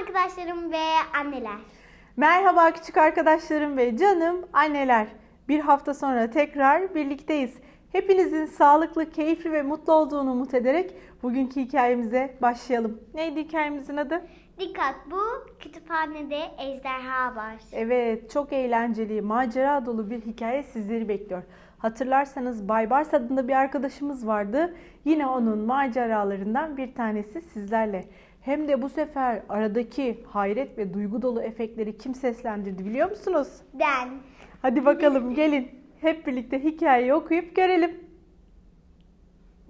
arkadaşlarım ve anneler. Merhaba küçük arkadaşlarım ve canım anneler. Bir hafta sonra tekrar birlikteyiz. Hepinizin sağlıklı, keyifli ve mutlu olduğunu umut ederek bugünkü hikayemize başlayalım. Neydi hikayemizin adı? Dikkat bu kütüphanede ejderha var. Evet, çok eğlenceli, macera dolu bir hikaye sizleri bekliyor. Hatırlarsanız Bay Bars adında bir arkadaşımız vardı. Yine onun maceralarından bir tanesi sizlerle. Hem de bu sefer aradaki hayret ve duygu dolu efektleri kim seslendirdi biliyor musunuz? Ben. Hadi bakalım gelin hep birlikte hikayeyi okuyup görelim.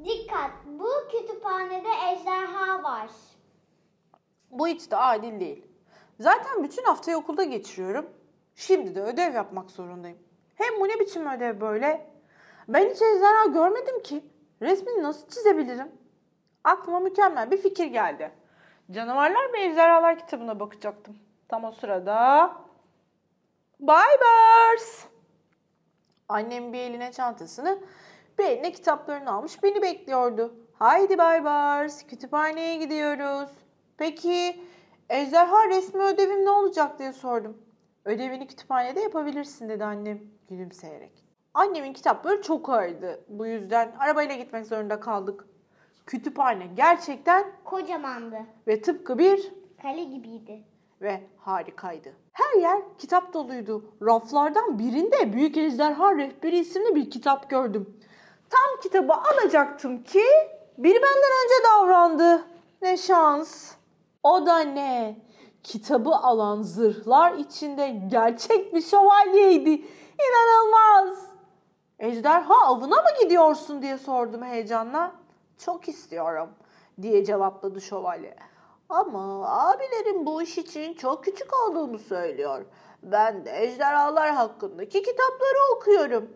Dikkat bu kütüphanede ejderha var. Bu hiç de adil değil. Zaten bütün haftayı okulda geçiriyorum. Şimdi de ödev yapmak zorundayım. Hem bu ne biçim ödev böyle? Ben hiç ejderha görmedim ki. Resmini nasıl çizebilirim? Aklıma mükemmel bir fikir geldi. Canavarlar ve Ejderhalar kitabına bakacaktım. Tam o sırada... Bye Bars! Annem bir eline çantasını, bir eline kitaplarını almış beni bekliyordu. Haydi Bay Bars, kütüphaneye gidiyoruz. Peki ejderha resmi ödevim ne olacak diye sordum. Ödevini kütüphanede yapabilirsin dedi annem gülümseyerek. Annemin kitapları çok ağırdı. Bu yüzden arabayla gitmek zorunda kaldık. Kütüphane gerçekten Kocamandı. ve tıpkı bir Kale gibiydi. ve harikaydı. Her yer kitap doluydu. Raflardan birinde Büyük Ejderha Rehberi isimli bir kitap gördüm. Tam kitabı alacaktım ki biri benden önce davrandı. Ne şans. O da ne? Kitabı alan zırhlar içinde gerçek bir şövalyeydi. İnanılmaz. Ejderha avına mı gidiyorsun diye sordum heyecanla. Çok istiyorum diye cevapladı şövalye. Ama abilerim bu iş için çok küçük olduğunu söylüyor. Ben de ejderhalar hakkındaki kitapları okuyorum.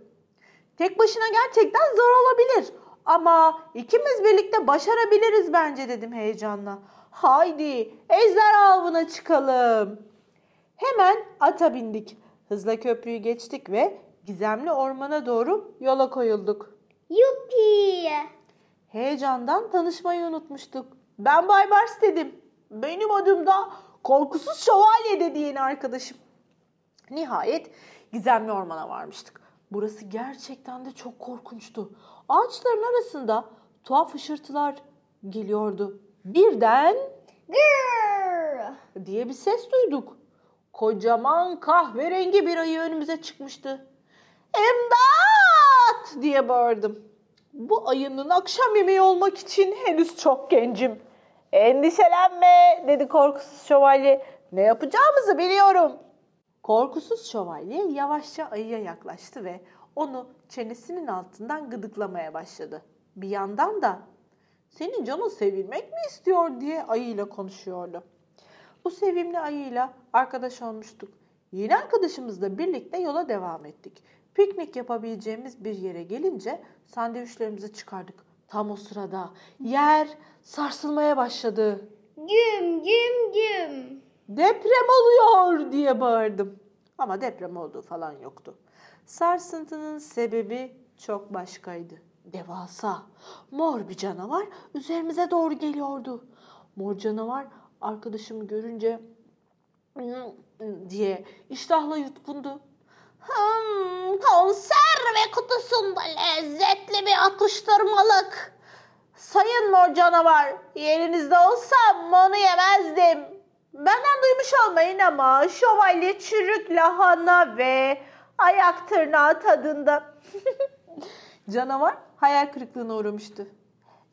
Tek başına gerçekten zor olabilir. Ama ikimiz birlikte başarabiliriz bence dedim heyecanla. Haydi ejderha avına çıkalım. Hemen ata bindik. Hızla köprüyü geçtik ve gizemli ormana doğru yola koyulduk. Yuppi. Heyecandan tanışmayı unutmuştuk. Ben Bay Bars dedim. Benim adım da Korkusuz Şövalye dedi yeni arkadaşım. Nihayet gizemli ormana varmıştık. Burası gerçekten de çok korkunçtu. Ağaçların arasında tuhaf hışırtılar geliyordu. Birden Gırr. diye bir ses duyduk. Kocaman kahverengi bir ayı önümüze çıkmıştı. İmdat diye bağırdım. Bu ayının akşam yemeği olmak için henüz çok gencim. Endişelenme dedi korkusuz şövalye. Ne yapacağımızı biliyorum. Korkusuz şövalye yavaşça ayıya yaklaştı ve onu çenesinin altından gıdıklamaya başladı. Bir yandan da senin canın sevilmek mi istiyor diye ayıyla konuşuyordu. Bu sevimli ayıyla arkadaş olmuştuk. Yeni arkadaşımızla birlikte yola devam ettik. Piknik yapabileceğimiz bir yere gelince sandviçlerimizi çıkardık. Tam o sırada yer sarsılmaya başladı. Güm güm güm. Deprem oluyor diye bağırdım. Ama deprem olduğu falan yoktu. Sarsıntının sebebi çok başkaydı. Devasa, mor bir canavar üzerimize doğru geliyordu. Mor canavar arkadaşımı görünce diye iştahla yutkundu. Hmm, konserve kutusunda lezzetli bir atıştırmalık. Sayın mor canavar, yerinizde olsam onu yemezdim. Benden duymuş olmayın ama şövalye çürük lahana ve ayak tırnağı tadında. canavar hayal kırıklığına uğramıştı.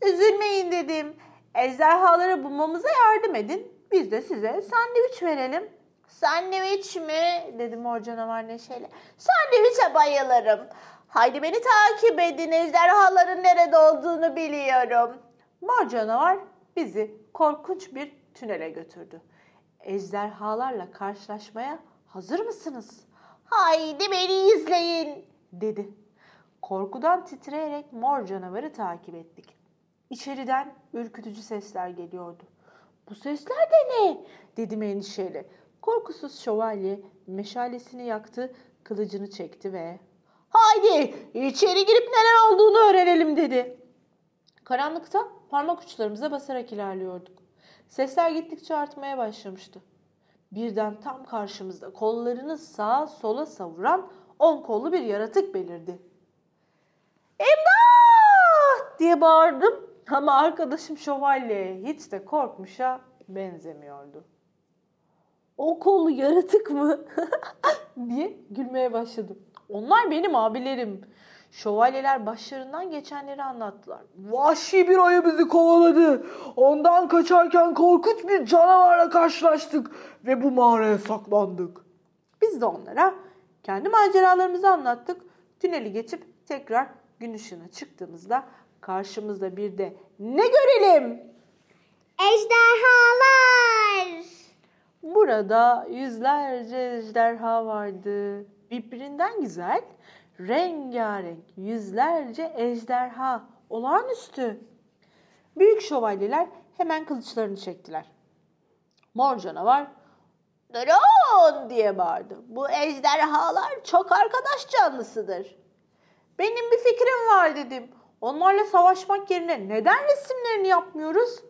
Üzülmeyin dedim. Ejderhaları bulmamıza yardım edin. Biz de size sandviç verelim. Sandviç mi? dedi mor canavar neşeyle. Sandviçe bayılırım. Haydi beni takip edin. Ejderhaların nerede olduğunu biliyorum. Mor canavar bizi korkunç bir tünele götürdü. Ejderhalarla karşılaşmaya hazır mısınız? Haydi beni izleyin dedi. Korkudan titreyerek mor canavarı takip ettik. İçeriden ürkütücü sesler geliyordu. Bu sesler de ne? dedim endişeyle. Korkusuz şövalye meşalesini yaktı, kılıcını çekti ve Haydi içeri girip neler olduğunu öğrenelim dedi. Karanlıkta parmak uçlarımıza basarak ilerliyorduk. Sesler gittikçe artmaya başlamıştı. Birden tam karşımızda kollarını sağa sola savuran on kollu bir yaratık belirdi. Diye bağırdım ama arkadaşım şövalyeye hiç de korkmuşa benzemiyordu. O kollu yaratık mı? diye gülmeye başladım. Onlar benim abilerim. Şövalyeler başlarından geçenleri anlattılar. Vahşi bir ayı bizi kovaladı. Ondan kaçarken korkunç bir canavarla karşılaştık ve bu mağaraya saklandık. Biz de onlara kendi maceralarımızı anlattık. Tüneli geçip tekrar gün ışığına çıktığımızda karşımızda bir de ne görelim? Ejderhalar. Burada yüzlerce ejderha vardı. Birbirinden güzel, rengarenk yüzlerce ejderha. Olağanüstü. Büyük şövalyeler hemen kılıçlarını çektiler. Mor canavar durun diye bağırdı. Bu ejderhalar çok arkadaş canlısıdır. Benim bir fikrim var dedim. Onlarla savaşmak yerine neden resimlerini yapmıyoruz?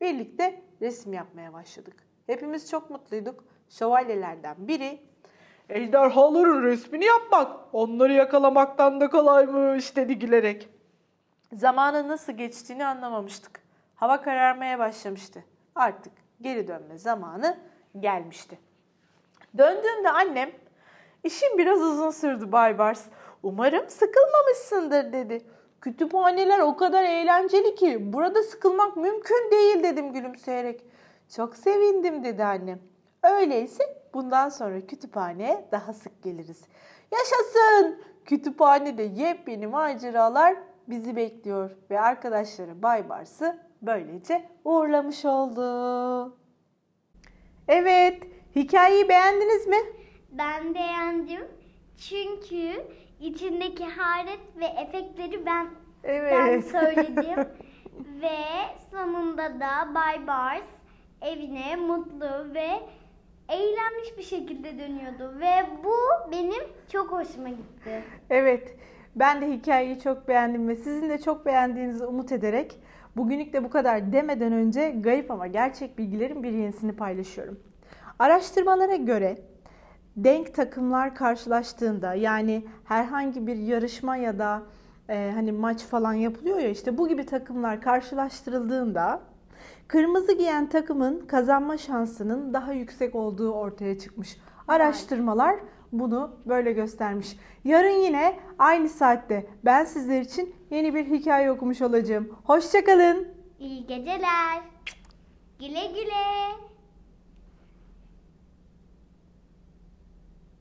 Birlikte resim yapmaya başladık. Hepimiz çok mutluyduk. Şövalyelerden biri Ejderhaların resmini yapmak onları yakalamaktan da kolaymış dedi gülerek. zamanın nasıl geçtiğini anlamamıştık. Hava kararmaya başlamıştı. Artık geri dönme zamanı gelmişti. Döndüğümde annem, işin biraz uzun sürdü Bay Bars. Umarım sıkılmamışsındır dedi. Kütüphaneler o kadar eğlenceli ki burada sıkılmak mümkün değil dedim gülümseyerek. Çok sevindim dedi annem. Öyleyse bundan sonra kütüphaneye daha sık geliriz. Yaşasın! Kütüphanede yepyeni maceralar bizi bekliyor ve arkadaşları Bay Bars'ı böylece uğurlamış oldu. Evet, hikayeyi beğendiniz mi? Ben beğendim. Çünkü içindeki haret ve efektleri ben ben Evet. söyledim. ve sonunda da Bay Bars evine mutlu ve eğlenmiş bir şekilde dönüyordu. Ve bu benim çok hoşuma gitti. Evet, ben de hikayeyi çok beğendim ve sizin de çok beğendiğinizi umut ederek bugünlük de bu kadar demeden önce gayip ama gerçek bilgilerin bir yenisini paylaşıyorum. Araştırmalara göre denk takımlar karşılaştığında yani herhangi bir yarışma ya da e, hani maç falan yapılıyor ya işte bu gibi takımlar karşılaştırıldığında kırmızı giyen takımın kazanma şansının daha yüksek olduğu ortaya çıkmış. Araştırmalar bunu böyle göstermiş. Yarın yine aynı saatte ben sizler için yeni bir hikaye okumuş olacağım. Hoşçakalın. İyi geceler. Güle güle.